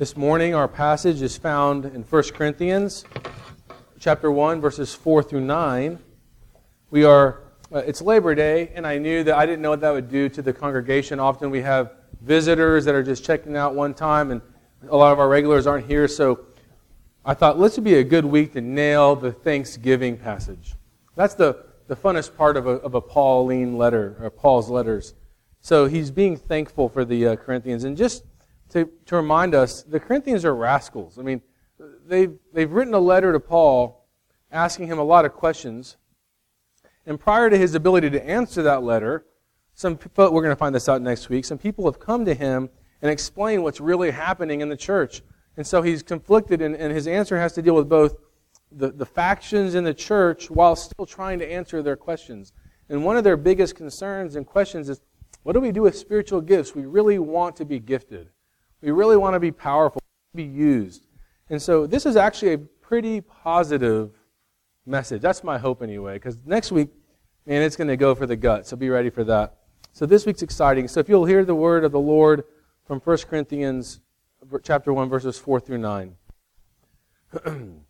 This morning, our passage is found in 1 Corinthians chapter 1, verses 4 through 9. We are, uh, it's Labor Day, and I knew that I didn't know what that would do to the congregation. Often we have visitors that are just checking out one time, and a lot of our regulars aren't here, so I thought this would be a good week to nail the Thanksgiving passage. That's the, the funnest part of a, of a Pauline letter, or Paul's letters. So he's being thankful for the uh, Corinthians. And just to, to remind us, the Corinthians are rascals. I mean, they've, they've written a letter to Paul asking him a lot of questions. And prior to his ability to answer that letter, some people, we're going to find this out next week, some people have come to him and explained what's really happening in the church. And so he's conflicted, and, and his answer has to deal with both the, the factions in the church while still trying to answer their questions. And one of their biggest concerns and questions is what do we do with spiritual gifts? We really want to be gifted. We really want to be powerful, be used. And so this is actually a pretty positive message. That's my hope anyway, because next week, man, it's going to go for the gut. So be ready for that. So this week's exciting. So if you'll hear the word of the Lord from 1 Corinthians chapter 1 verses 4 through 9.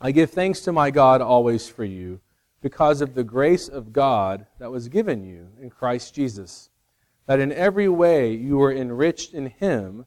I give thanks to my God always for you because of the grace of God that was given you in Christ Jesus that in every way you were enriched in him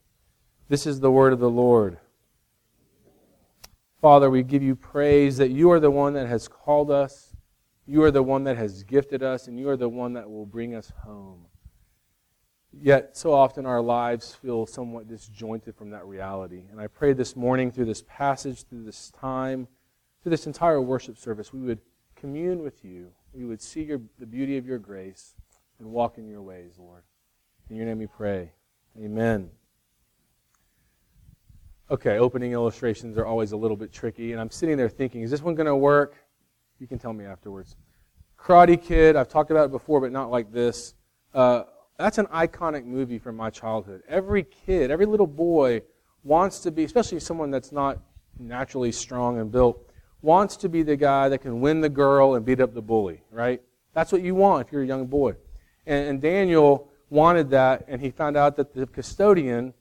This is the word of the Lord. Father, we give you praise that you are the one that has called us, you are the one that has gifted us, and you are the one that will bring us home. Yet, so often our lives feel somewhat disjointed from that reality. And I pray this morning through this passage, through this time, through this entire worship service, we would commune with you. We would see your, the beauty of your grace and walk in your ways, Lord. In your name we pray. Amen. Okay, opening illustrations are always a little bit tricky, and I'm sitting there thinking, is this one going to work? You can tell me afterwards. Karate Kid, I've talked about it before, but not like this. Uh, that's an iconic movie from my childhood. Every kid, every little boy wants to be, especially someone that's not naturally strong and built, wants to be the guy that can win the girl and beat up the bully, right? That's what you want if you're a young boy. And, and Daniel wanted that, and he found out that the custodian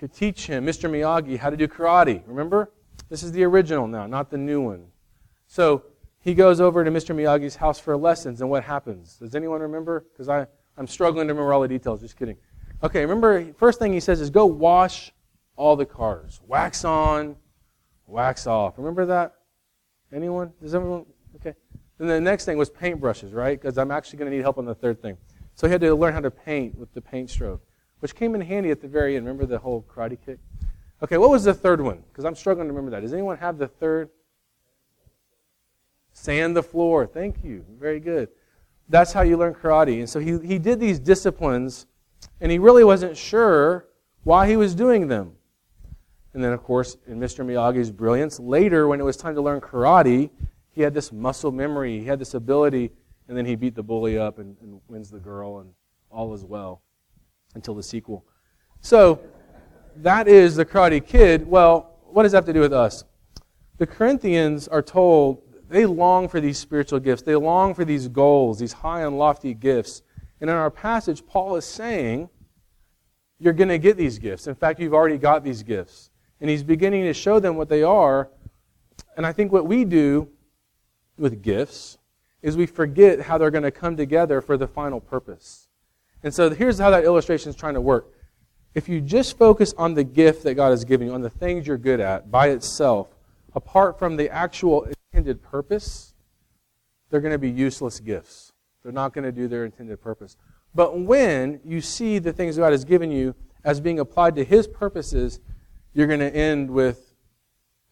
could teach him, Mr. Miyagi, how to do karate. Remember? This is the original now, not the new one. So he goes over to Mr. Miyagi's house for lessons, and what happens? Does anyone remember? Because I'm struggling to remember all the details. Just kidding. Okay, remember, first thing he says is go wash all the cars. Wax on, wax off. Remember that? Anyone? Does everyone? Okay. Then the next thing was paintbrushes, right? Because I'm actually going to need help on the third thing. So he had to learn how to paint with the paint stroke, which came in handy at the very end. Remember the whole karate kick? Okay, what was the third one? Because I'm struggling to remember that. Does anyone have the third? Sand the floor. Thank you. Very good. That's how you learn karate. And so he, he did these disciplines, and he really wasn't sure why he was doing them. And then, of course, in Mr. Miyagi's brilliance, later when it was time to learn karate, he had this muscle memory. He had this ability and then he beat the bully up and, and wins the girl, and all is well until the sequel. So that is the Karate Kid. Well, what does that have to do with us? The Corinthians are told they long for these spiritual gifts. They long for these goals, these high and lofty gifts. And in our passage, Paul is saying, you're going to get these gifts. In fact, you've already got these gifts. And he's beginning to show them what they are. And I think what we do with gifts is we forget how they're going to come together for the final purpose. And so here's how that illustration is trying to work. If you just focus on the gift that God has given you, on the things you're good at by itself, apart from the actual intended purpose, they're going to be useless gifts. They're not going to do their intended purpose. But when you see the things God has given you as being applied to His purposes, you're going to end with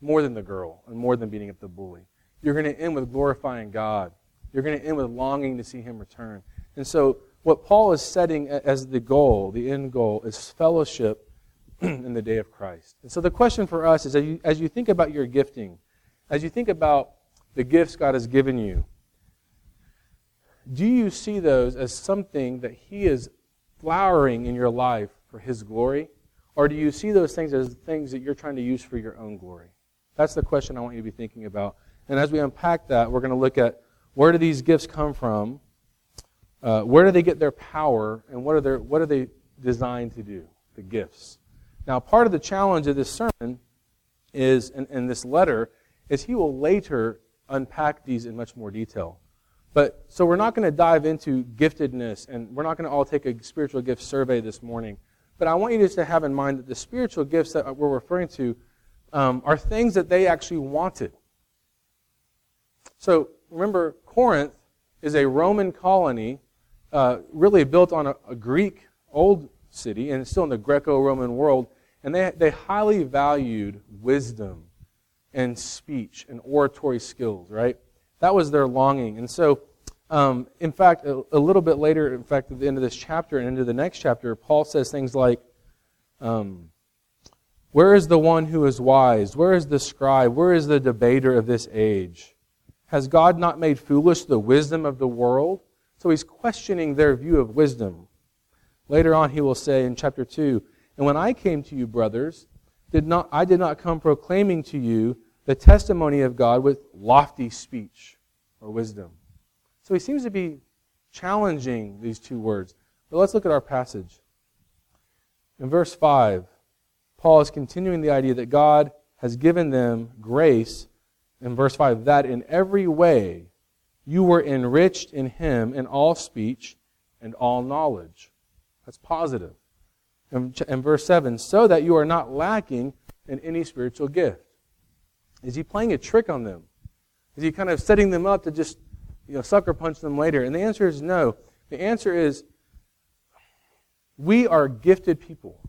more than the girl and more than beating up the bully. You're going to end with glorifying God you're going to end with longing to see him return. And so, what Paul is setting as the goal, the end goal, is fellowship in the day of Christ. And so the question for us is as you, as you think about your gifting, as you think about the gifts God has given you, do you see those as something that He is flowering in your life for His glory? Or do you see those things as things that you're trying to use for your own glory? That's the question I want you to be thinking about. And as we unpack that, we're going to look at where do these gifts come from? Uh, where do they get their power? And what are, their, what are they designed to do? The gifts. Now, part of the challenge of this sermon is, and, in this letter, is he will later unpack these in much more detail. But so we're not going to dive into giftedness, and we're not going to all take a spiritual gift survey this morning. But I want you just to have in mind that the spiritual gifts that we're referring to um, are things that they actually wanted. So remember, Corinth is a Roman colony, uh, really built on a, a, Greek old city, and it's still in the Greco-Roman world. And they, they highly valued wisdom and speech and oratory skills, right? That was their longing. And so, um, in fact, a, a, little bit later, in fact, at the end of this chapter and into the next chapter, Paul says things like, um, Where is the one who is wise? Where is the scribe? Where is the debater of this age? Has God not made foolish the wisdom of the world? So he's questioning their view of wisdom. Later on, he will say in chapter 2 And when I came to you, brothers, did not, I did not come proclaiming to you the testimony of God with lofty speech or wisdom. So he seems to be challenging these two words. But let's look at our passage. In verse 5, Paul is continuing the idea that God has given them grace, in verse 5, that in every way you were enriched in him in all speech and all knowledge. That's positive. In, in verse 7, so that you are not lacking in any spiritual gift. Is he playing a trick on them? Is he kind of setting them up to just, you know, sucker punch them later? And the answer is no. The answer is we are gifted people.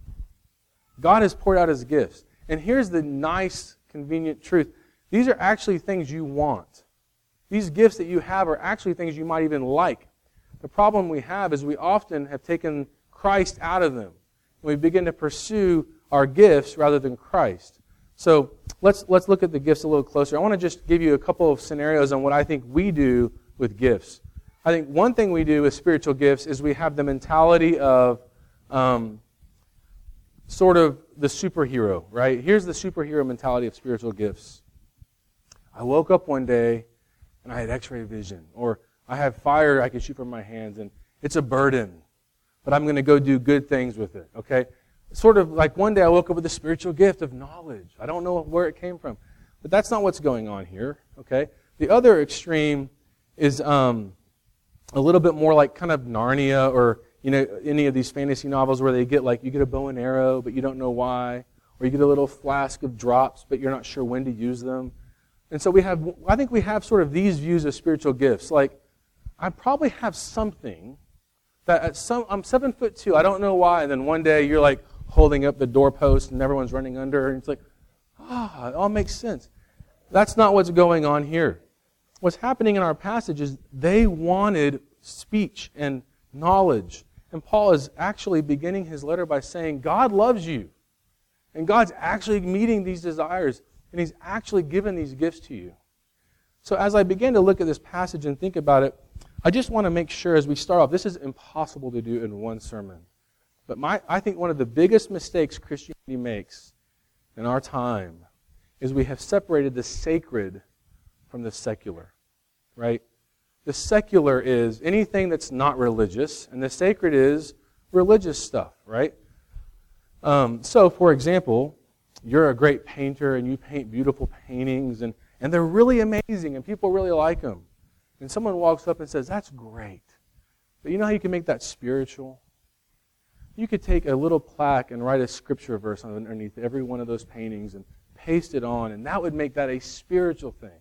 God has poured out his gifts. And here's the nice, convenient truth. These are actually things you want. These gifts that you have are actually things you might even like. The problem we have is we often have taken Christ out of them. We begin to pursue our gifts rather than Christ. So let's, let's look at the gifts a little closer. I want to just give you a couple of scenarios on what I think we do with gifts. I think one thing we do with spiritual gifts is we have the mentality of um, sort of the superhero, right? Here's the superhero mentality of spiritual gifts. I woke up one day and I had x ray vision, or I have fire I can shoot from my hands, and it's a burden, but I'm going to go do good things with it, okay? sort of like one day I woke up with a spiritual gift of knowledge. I don't know where it came from. But that's not what's going on here, okay? The other extreme is um, a little bit more like kind of Narnia or, you know, any of these fantasy novels where they get like, you get a bow and arrow, but you don't know why. Or you get a little flask of drops, but you're not sure when to use them. And so we have, I think we have sort of these views of spiritual gifts. Like, I probably have something that at some, I'm seven foot two, I don't know why, and then one day you're like, holding up the doorpost and everyone's running under. And it's like, ah, it all makes sense. That's not what's going on here. What's happening in our passage is they wanted speech and knowledge. And Paul is actually beginning his letter by saying, God loves you. And God's actually meeting these desires. And he's actually given these gifts to you. So as I begin to look at this passage and think about it, I just want to make sure as we start off, this is impossible to do in one sermon. But my, I think one of the biggest mistakes Christianity makes in our time is we have separated the sacred from the secular, right? The secular is anything that's not religious, and the sacred is religious stuff, right? Um, so, for example, you're a great painter and you paint beautiful paintings, and, and they're really amazing, and people really like them. And someone walks up and says, That's great. But you know how you can make that spiritual? you could take a little plaque and write a scripture verse underneath every one of those paintings and paste it on, and that would make that a spiritual thing.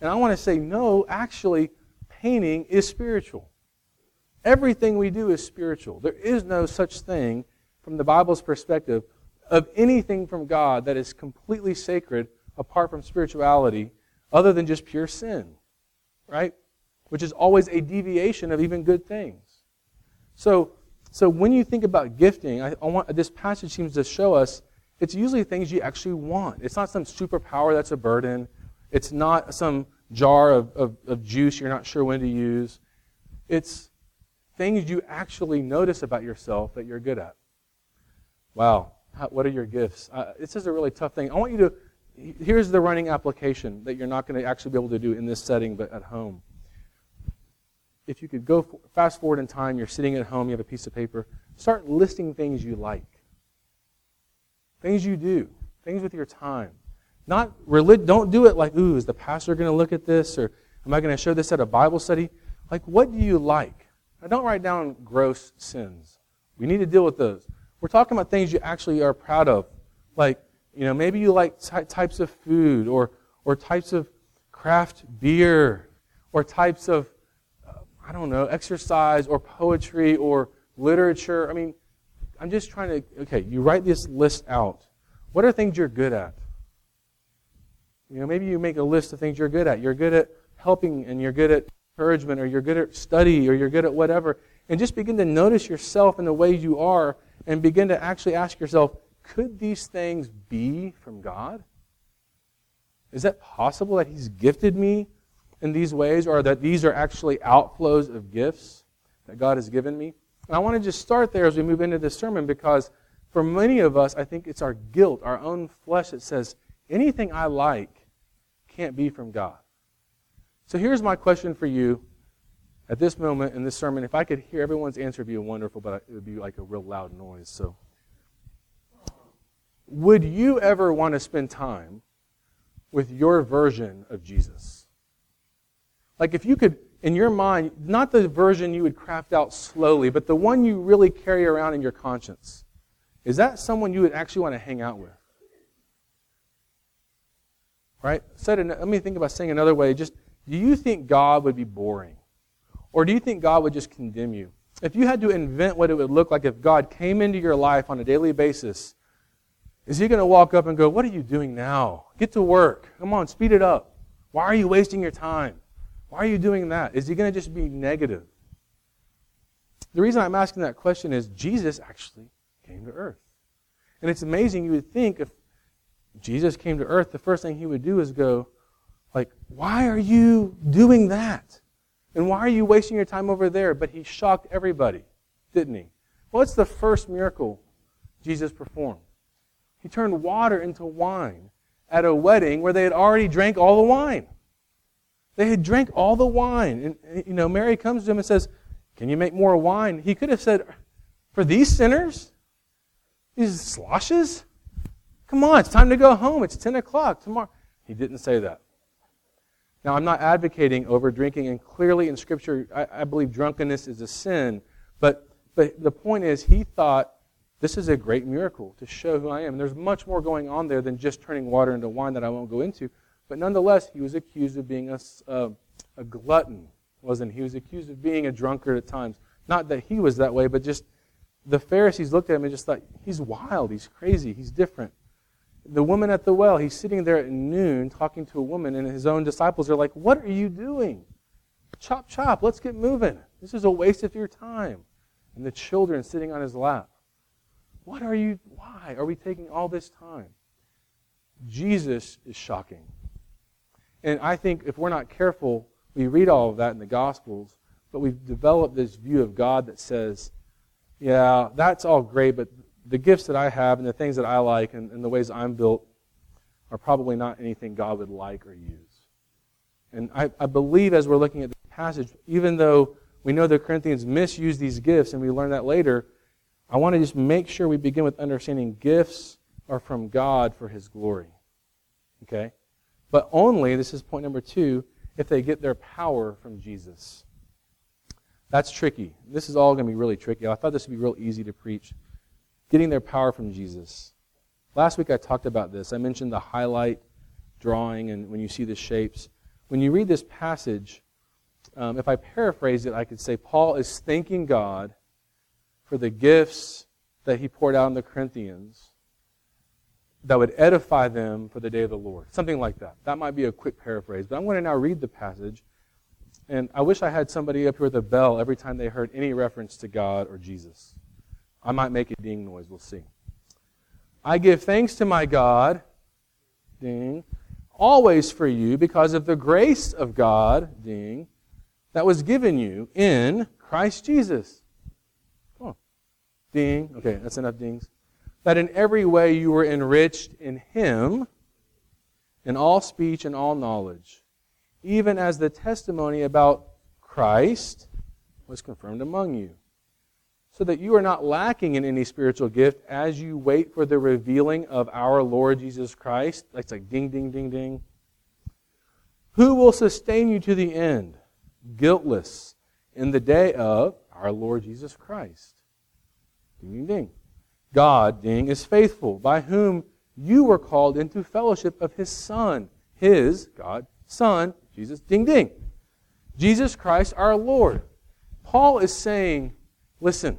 And I want to say, no, actually, painting is spiritual. Everything we do is spiritual. There is no such thing, from the Bible's perspective, of anything from God that is completely sacred apart from spirituality other than just pure sin, right? Which is always a deviation of even good things. So, So when you think about gifting, I, I want, this passage seems to show us it's usually things you actually want. It's not some superpower that's a burden. It's not some jar of, of, of juice you're not sure when to use. It's things you actually notice about yourself that you're good at. Wow, How, what are your gifts? Uh, this is a really tough thing. I want you to, here's the running application that you're not going to actually be able to do in this setting, but at home. If you could go fast forward in time, you're sitting at home, you have a piece of paper, start listing things you like. Things you do, things with your time. Not relig- don't do it like, ooh, is the pastor going to look at this? Or am I going to show this at a Bible study? Like, what do you like? Now, don't write down gross sins. We need to deal with those. We're talking about things you actually are proud of. Like, you know, maybe you like ty- types of food or, or types of craft beer or types of, uh, I don't know, exercise or poetry or literature. I mean, I'm just trying to, okay, you write this list out. What are things you're good at? You know, maybe you make a list of things you're good at. You're good at helping and you're good at encouragement or you're good at study or you're good at whatever. And just begin to notice yourself in the way you are and begin to actually ask yourself, could these things be from God? Is that possible that He's gifted me in these ways or that these are actually outflows of gifts that God has given me? And I want to just start there as we move into this sermon because for many of us, I think it's our guilt, our own flesh that says, anything I like can't be from God. So here's my question for you at this moment in this sermon. If I could hear everyone's answer, it'd be wonderful, but it would be like a real loud noise. So, would you ever want to spend time with your version of Jesus? Like if you could, in your mind, not the version you would craft out slowly, but the one you really carry around in your conscience. Is that someone you would actually want to hang out with? Right? Said, let me think about saying another way. Just do you think God would be boring? Or do you think God would just condemn you? If you had to invent what it would look like if God came into your life on a daily basis, is he going to walk up and go, What are you doing now? Get to work. Come on, speed it up. Why are you wasting your time? Why are you doing that? Is he going to just be negative? The reason I'm asking that question is Jesus actually came to earth. And it's amazing, you would think if Jesus came to earth, the first thing he would do is go, like, why are you doing that? And why are you wasting your time over there? But he shocked everybody, didn't he? What's the first miracle Jesus performed? He turned water into wine at a wedding where they had already drank all the wine. They had drank all the wine. And, you know, Mary comes to him and says, Can you make more wine? He could have said, For these sinners? These sloshes? Come on, it's time to go home. It's 10 o'clock tomorrow. He didn't say that. Now, I'm not advocating over drinking, and clearly in Scripture, I, I believe drunkenness is a sin. But, but the point is, he thought this is a great miracle to show who I am. And there's much more going on there than just turning water into wine that I won't go into. But nonetheless, he was accused of being a, a glutton, wasn't he? He was accused of being a drunkard at times. Not that he was that way, but just the Pharisees looked at him and just thought, he's wild, he's crazy, he's different the woman at the well, he's sitting there at noon talking to a woman, and his own disciples are like, What are you doing? Chop, chop, let's get moving. This is a waste of your time. And the children sitting on his lap. What are you, why are we taking all this time? Jesus is shocking. And I think if we're not careful, we read all of that in the Gospels, but we've developed this view of God that says, yeah, that's all great, but the gifts that I have and the things that I like and, and the ways I'm built are probably not anything God would like or use. And I, I believe as we're looking at the passage, even though we know the Corinthians misuse these gifts and we learn that later, I want to just make sure we begin with understanding gifts are from God for His glory. Okay? But only, this is point number two, if they get their power from Jesus. That's tricky. This is all going to be really tricky. I thought this would be real easy to preach getting their power from Jesus. Last week I talked about this. I mentioned the highlight drawing and when you see the shapes. When you read this passage, um, if I paraphrase it, I could say Paul is thanking God for the gifts that he poured out on the Corinthians that would edify them for the day of the Lord. Something like that. That might be a quick paraphrase. But I'm going to now read the passage. And I wish I had somebody up here with a bell every time they heard any reference to God or Jesus. I might make a ding noise. We'll see. I give thanks to my God, ding, always for you because of the grace of God, ding, that was given you in Christ Jesus. On. Ding. Okay, that's enough dings. That in every way you were enriched in Him, in all speech and all knowledge, even as the testimony about Christ was confirmed among you so that you are not lacking in any spiritual gift as you wait for the revealing of our Lord Jesus Christ. That's like ding, ding, ding, ding. Who will sustain you to the end, guiltless, in the day of our Lord Jesus Christ? Ding, ding, ding. God, ding, is faithful, by whom you were called into fellowship of his Son, his, God, Son, Jesus, ding, ding. Jesus Christ our Lord. Paul is saying, listen,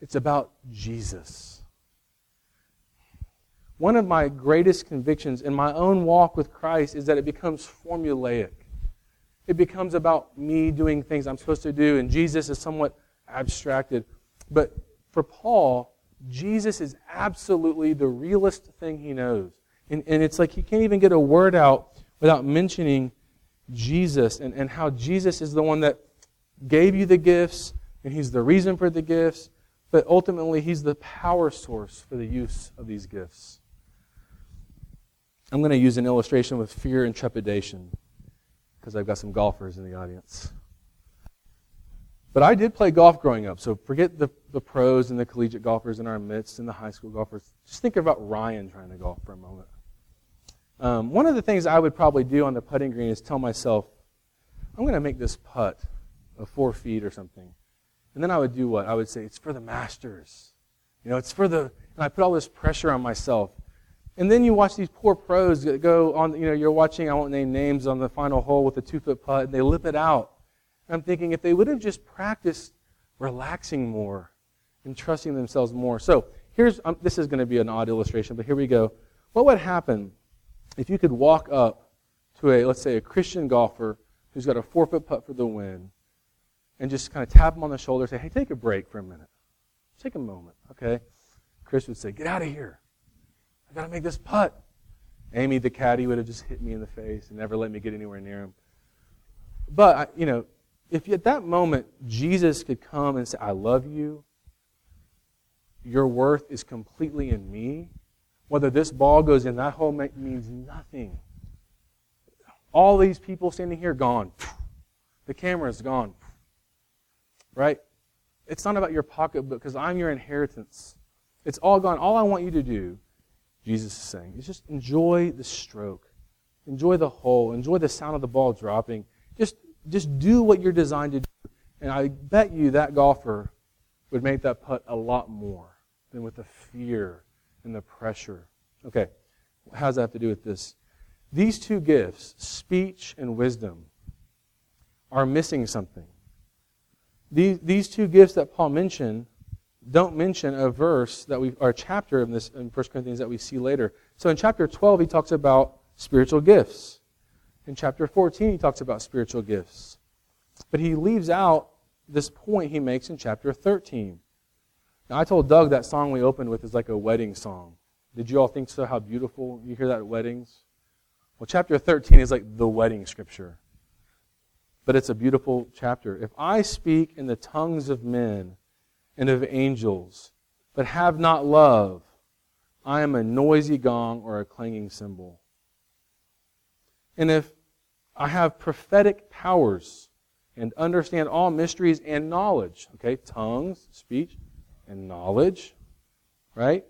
it's about Jesus. One of my greatest convictions in my own walk with Christ is that it becomes formulaic. It becomes about me doing things I'm supposed to do, and Jesus is somewhat abstracted. But for Paul, Jesus is absolutely the realest thing he knows. And, and it's like he can't even get a word out without mentioning Jesus and, and how Jesus is the one that gave you the gifts, and he's the reason for the gifts, but ultimately, He's the power source for the use of these gifts. I'm going to use an illustration with fear and trepidation because I've got some golfers in the audience. But I did play golf growing up, so forget the, the pros and the collegiate golfers in our midst and the high school golfers. Just think about Ryan trying to golf for a moment. Um, one of the things I would probably do on the putting green is tell myself, I'm going to make this putt of four feet or something. And then I would do what? I would say, it's for the masters. You know, it's for the, and I put all this pressure on myself. And then you watch these poor pros that go on, you know, you're watching, I won't name names, on the final hole with a two foot putt, and they lip it out. And I'm thinking, if they would have just practiced relaxing more and trusting themselves more. So here's, um, this is going to be an odd illustration, but here we go. What would happen if you could walk up to a, let's say, a Christian golfer who's got a four foot putt for the win, and just kind of tap him on the shoulder, say, hey, take a break for a minute. Take a moment, okay? Chris would say, get out of here. I got to make this putt. Amy, the caddy, would have just hit me in the face and never let me get anywhere near him. But, you know, if at that moment Jesus could come and say, I love you, your worth is completely in me, whether this ball goes in that hole means nothing. All these people standing here, gone. The camera is gone right? It's not about your pocketbook because I'm your inheritance. It's all gone. All I want you to do, Jesus is saying, is just enjoy the stroke. Enjoy the hole. Enjoy the sound of the ball dropping. Just, just do what you're designed to do. And I bet you that golfer would make that putt a lot more than with the fear and the pressure. Okay, how does that have to do with this? These two gifts, speech and wisdom, are missing something. These, these two gifts that Paul mentioned don't mention a verse that we, or a chapter in this in 1 Corinthians that we see later. So in chapter 12, he talks about spiritual gifts. In chapter 14, he talks about spiritual gifts. But he leaves out this point he makes in chapter 13. Now, I told Doug that song we opened with is like a wedding song. Did you all think so? How beautiful? You hear that at weddings? Well, chapter 13 is like the wedding scripture but it's a beautiful chapter. If I speak in the tongues of men and of angels, but have not love, I am a noisy gong or a clanging cymbal. And if I have prophetic powers and understand all mysteries and knowledge, okay, tongues, speech, and knowledge, right?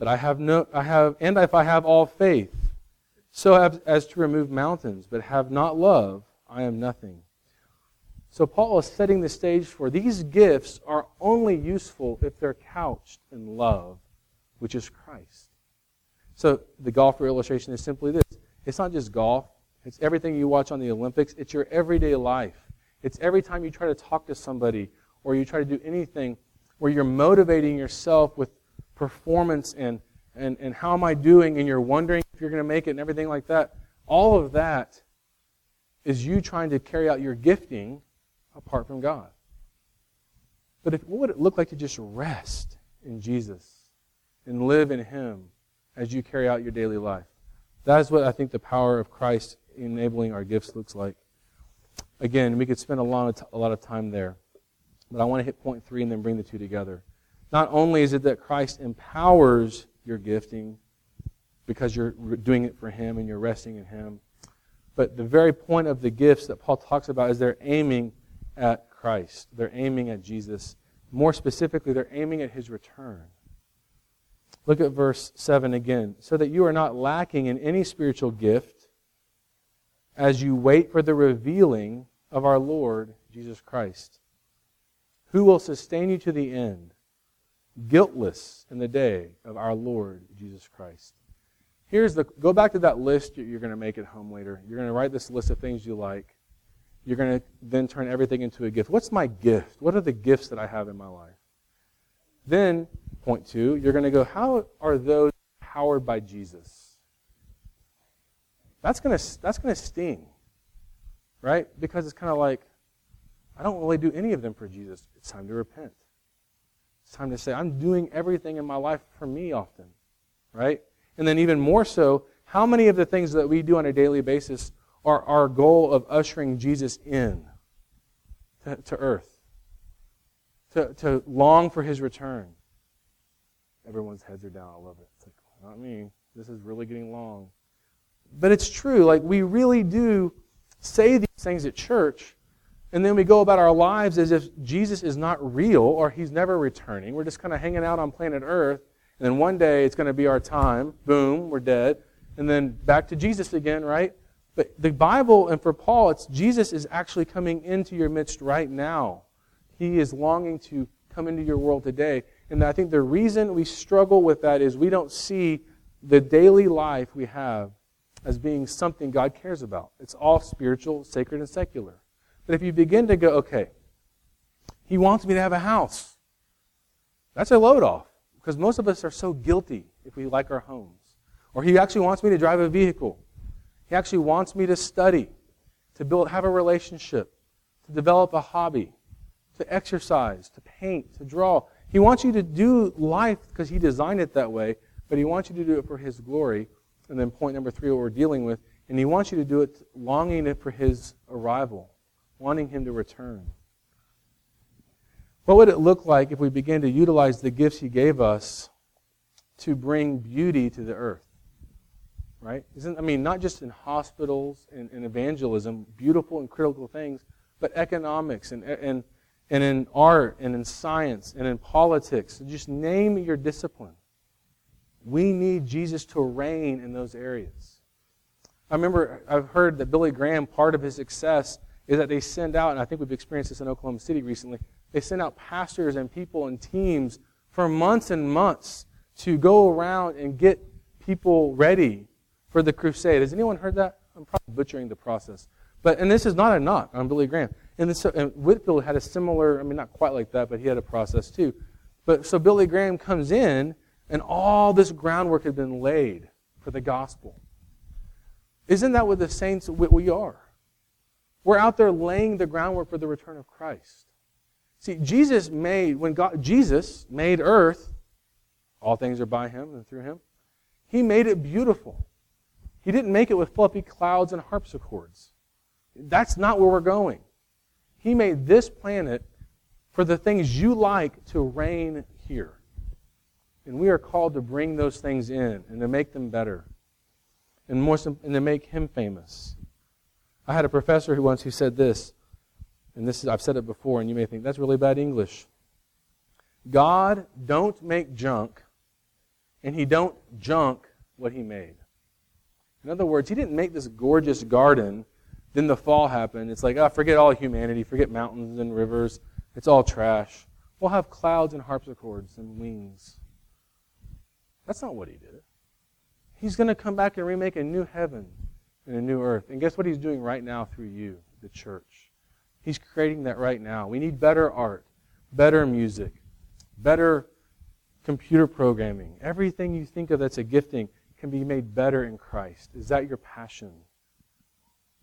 But I have no, I have, and if I have all faith, so as, as to remove mountains, but have not love, I am nothing. So Paul is setting the stage for these gifts are only useful if they're couched in love, which is Christ. So the golfer illustration is simply this. It's not just golf. It's everything you watch on the Olympics. It's your everyday life. It's every time you try to talk to somebody or you try to do anything where you're motivating yourself with performance and, and, and how am I doing and you're wondering if you're going to make it and everything like that. All of that is you trying to carry out your gifting apart from God. But if, what would it look like to just rest in Jesus and live in Him as you carry out your daily life? That is what I think the power of Christ enabling our gifts looks like. Again, we could spend a lot of, t- a lot of time there. But I want to hit point three and then bring the two together. Not only is it that Christ empowers your gifting because you're doing it for Him and you're resting in Him, but the very point of the gifts that Paul talks about is they're aiming at Christ. They're aiming at Jesus. More specifically, they're aiming at his return. Look at verse 7 again. So that you are not lacking in any spiritual gift as you wait for the revealing of our Lord Jesus Christ, who will sustain you to the end, guiltless in the day of our Lord Jesus Christ. Here's the go back to that list you're going to make at home later. You're going to write this list of things you like. You're going to then turn everything into a gift. What's my gift? What are the gifts that I have in my life? Then, point two, you're going to go, how are those powered by Jesus? That's going to, that's going to sting, right? Because it's kind of like, I don't really do any of them for Jesus. It's time to repent. It's time to say, I'm doing everything in my life for me often, right? And then, even more so, how many of the things that we do on a daily basis are our goal of ushering Jesus in to, to earth, to, to long for his return? Everyone's heads are down. I love it. It's like, not me. This is really getting long. But it's true. Like, we really do say these things at church, and then we go about our lives as if Jesus is not real or he's never returning. We're just kind of hanging out on planet Earth and then one day it's going to be our time. Boom, we're dead. And then back to Jesus again, right? But the Bible, and for Paul, it's Jesus is actually coming into your midst right now. He is longing to come into your world today. And I think the reason we struggle with that is we don't see the daily life we have as being something God cares about. It's all spiritual, sacred, and secular. But if you begin to go, okay, He wants me to have a house, that's a load off. Because most of us are so guilty if we like our homes. Or he actually wants me to drive a vehicle. He actually wants me to study, to build, have a relationship, to develop a hobby, to exercise, to paint, to draw. He wants you to do life because he designed it that way, but he wants you to do it for his glory. And then point number three, what we're dealing with, and he wants you to do it longing for his arrival, wanting him to return. What would it look like if we began to utilize the gifts He gave us to bring beauty to the earth? Right? Isn't, I mean, not just in hospitals and, and evangelism, beautiful and critical things, but economics and, and, and in art and in science and in politics. Just name your discipline. We need Jesus to reign in those areas. I remember I've heard that Billy Graham, part of his success is that they send out, and I think we've experienced this in Oklahoma City recently, they send out pastors and people and teams for months and months to go around and get people ready for the crusade. Has anyone heard that? I'm probably butchering the process. But and this is not a knock on Billy Graham. And, this, and Whitefield had a similar, I mean, not quite like that, but he had a process too. But so Billy Graham comes in, and all this groundwork had been laid for the gospel. Isn't that what the saints we are? We're out there laying the groundwork for the return of Christ. See, Jesus made, when God, Jesus made earth, all things are by him and through him, he made it beautiful. He didn't make it with fluffy clouds and harpsichords. That's not where we're going. He made this planet for the things you like to reign here. And we are called to bring those things in and to make them better and, more, and to make him famous. I had a professor who once who said this and this is, I've said it before, and you may think that's really bad English. God don't make junk, and He don't junk what He made. In other words, He didn't make this gorgeous garden, then the fall happened. It's like, oh, forget all humanity, forget mountains and rivers. It's all trash. We'll have clouds and harpsichords and wings. That's not what He did. He's going to come back and remake a new heaven and a new earth. And guess what He's doing right now through you, the church? He's creating that right now. We need better art, better music, better computer programming. Everything you think of that's a gifting can be made better in Christ. Is that your passion?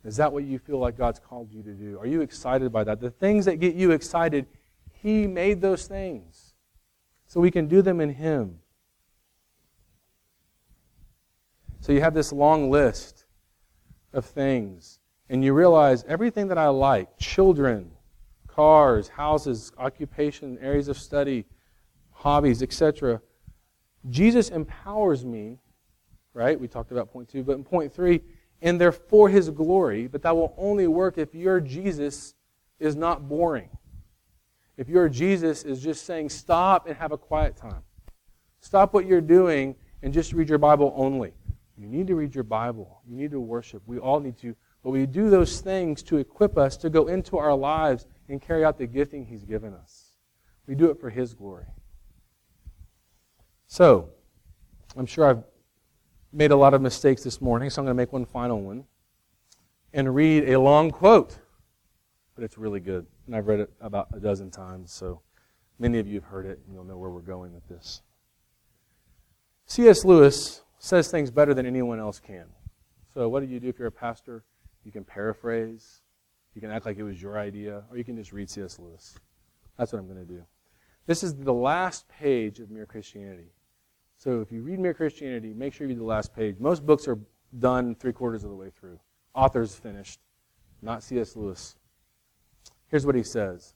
Is that what you feel like God's called you to do? Are you excited by that? The things that get you excited, He made those things. So we can do them in Him. So you have this long list of things, and you realize everything that I like children, cars, houses, occupation, areas of study, hobbies, etc. Jesus empowers me, right? We talked about point two, but in point three, and they're for his glory, but that will only work if your Jesus is not boring. If your Jesus is just saying, stop and have a quiet time. Stop what you're doing and just read your Bible only. You need to read your Bible. You need to worship. We all need to. But we do those things to equip us to go into our lives and carry out the gifting He's given us. We do it for His glory. So, I'm sure I've made a lot of mistakes this morning, so I'm going to make one final one and read a long quote. But it's really good. And I've read it about a dozen times, so many of you have heard it, and you'll know where we're going with this. C.S. Lewis says things better than anyone else can. So, what do you do if you're a pastor? You can paraphrase, you can act like it was your idea, or you can just read C.S. Lewis. That's what I'm going to do. This is the last page of Mere Christianity. So, if you read Mere Christianity, make sure you read the last page. Most books are done three quarters of the way through. Author's finished, not C.S. Lewis. Here's what he says.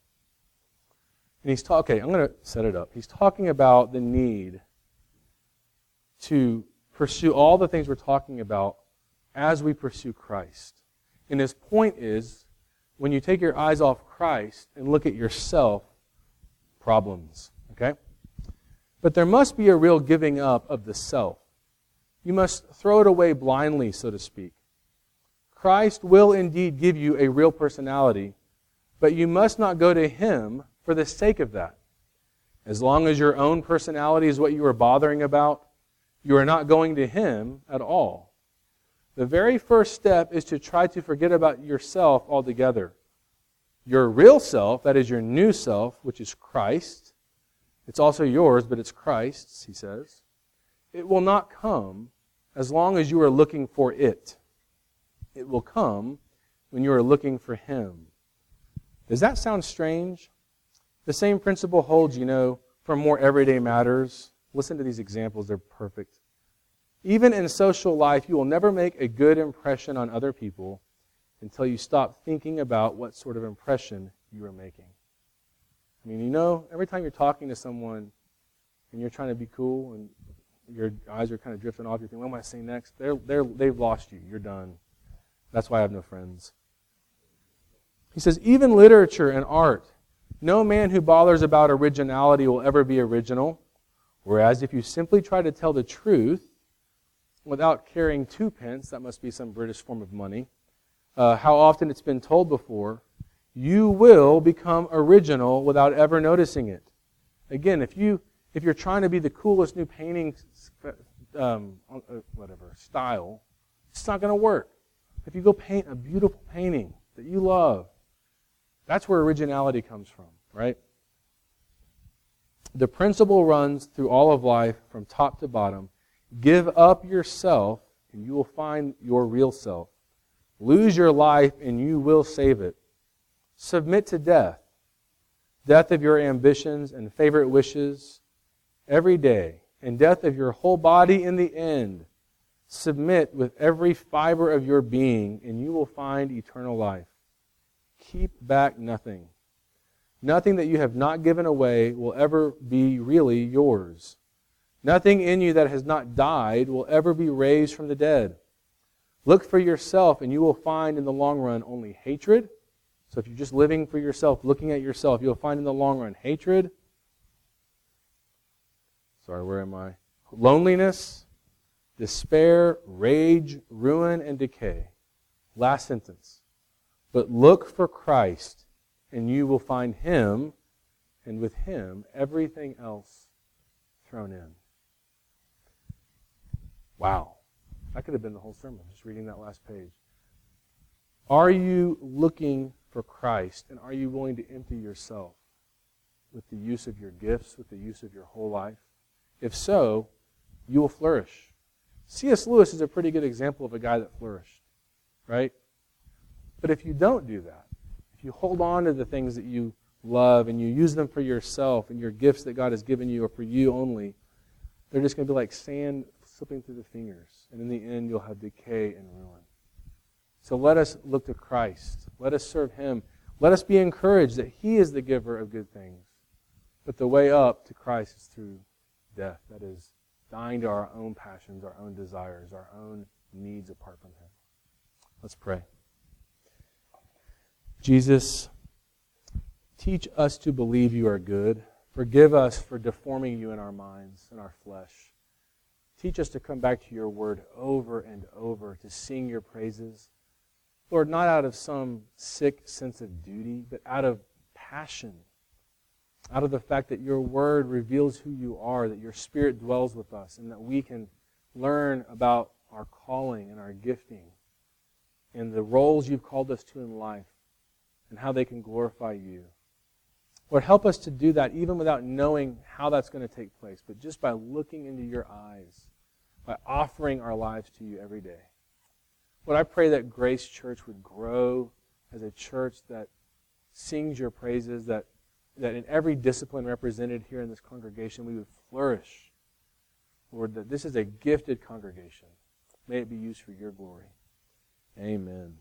And he's talking, okay, I'm going to set it up. He's talking about the need to pursue all the things we're talking about as we pursue Christ. And his point is when you take your eyes off Christ and look at yourself, problems. Okay? But there must be a real giving up of the self. You must throw it away blindly, so to speak. Christ will indeed give you a real personality, but you must not go to him for the sake of that. As long as your own personality is what you are bothering about, you are not going to Him at all. The very first step is to try to forget about yourself altogether. Your real self, that is your new self, which is Christ, it's also yours, but it's Christ's, he says. It will not come as long as you are looking for it. It will come when you are looking for Him. Does that sound strange? The same principle holds, you know, for more everyday matters. Listen to these examples, they're perfect. Even in social life, you will never make a good impression on other people until you stop thinking about what sort of impression you are making. I mean, you know, every time you're talking to someone and you're trying to be cool and your eyes are kind of drifting off, you're thinking, what am I saying next? They're, they're, they've lost you. You're done. That's why I have no friends. He says, even literature and art, no man who bothers about originality will ever be original. Whereas if you simply try to tell the truth without carrying twopence, that must be some British form of money, uh, how often it's been told before, you will become original without ever noticing it. Again, if you if you're trying to be the coolest new painting, um, whatever style, it's not going to work. If you go paint a beautiful painting that you love, that's where originality comes from, right? The principle runs through all of life from top to bottom. Give up yourself, and you will find your real self. Lose your life, and you will save it. Submit to death, death of your ambitions and favorite wishes every day, and death of your whole body in the end. Submit with every fiber of your being, and you will find eternal life. Keep back nothing. Nothing that you have not given away will ever be really yours. Nothing in you that has not died will ever be raised from the dead. Look for yourself, and you will find in the long run only hatred. So if you're just living for yourself, looking at yourself, you'll find in the long run hatred. Sorry, where am I? Loneliness, despair, rage, ruin, and decay. Last sentence. But look for Christ and you will find him, and with him, everything else thrown in. Wow. That could have been the whole sermon, just reading that last page. Are you looking for Christ, and are you willing to empty yourself with the use of your gifts, with the use of your whole life? If so, you will flourish. C.S. Lewis is a pretty good example of a guy that flourished, right? But if you don't do that, if you hold on to the things that you love and you use them for yourself and your gifts that God has given you are for you only, they're just going to be like sand slipping through the fingers. And in the end, you'll have decay and ruin. So let us look to Christ. Let us serve Him. Let us be encouraged that He is the giver of good things. But the way up to Christ is through death. That is, dying to our own passions, our own desires, our own needs apart from Him. Let's pray. Jesus, teach us to believe you are good. Forgive us for deforming you in our minds and our flesh. Teach us to come back to your word over and over, to sing your praises. Lord, not out of some sick sense of duty, but out of passion, out of the fact that your word reveals who you are, that your spirit dwells with us, and that we can learn about our calling and our gifting and the roles you've called us to in life and how they can glorify you. Lord, help us to do that even without knowing how that's going to take place, but just by looking into your eyes, by offering our lives to you every day. Lord, I pray that Grace Church would grow as a church that sings your praises, that, that in every discipline represented here in this congregation, we would flourish. Lord, that this is a gifted congregation. May it be used for your glory. Amen.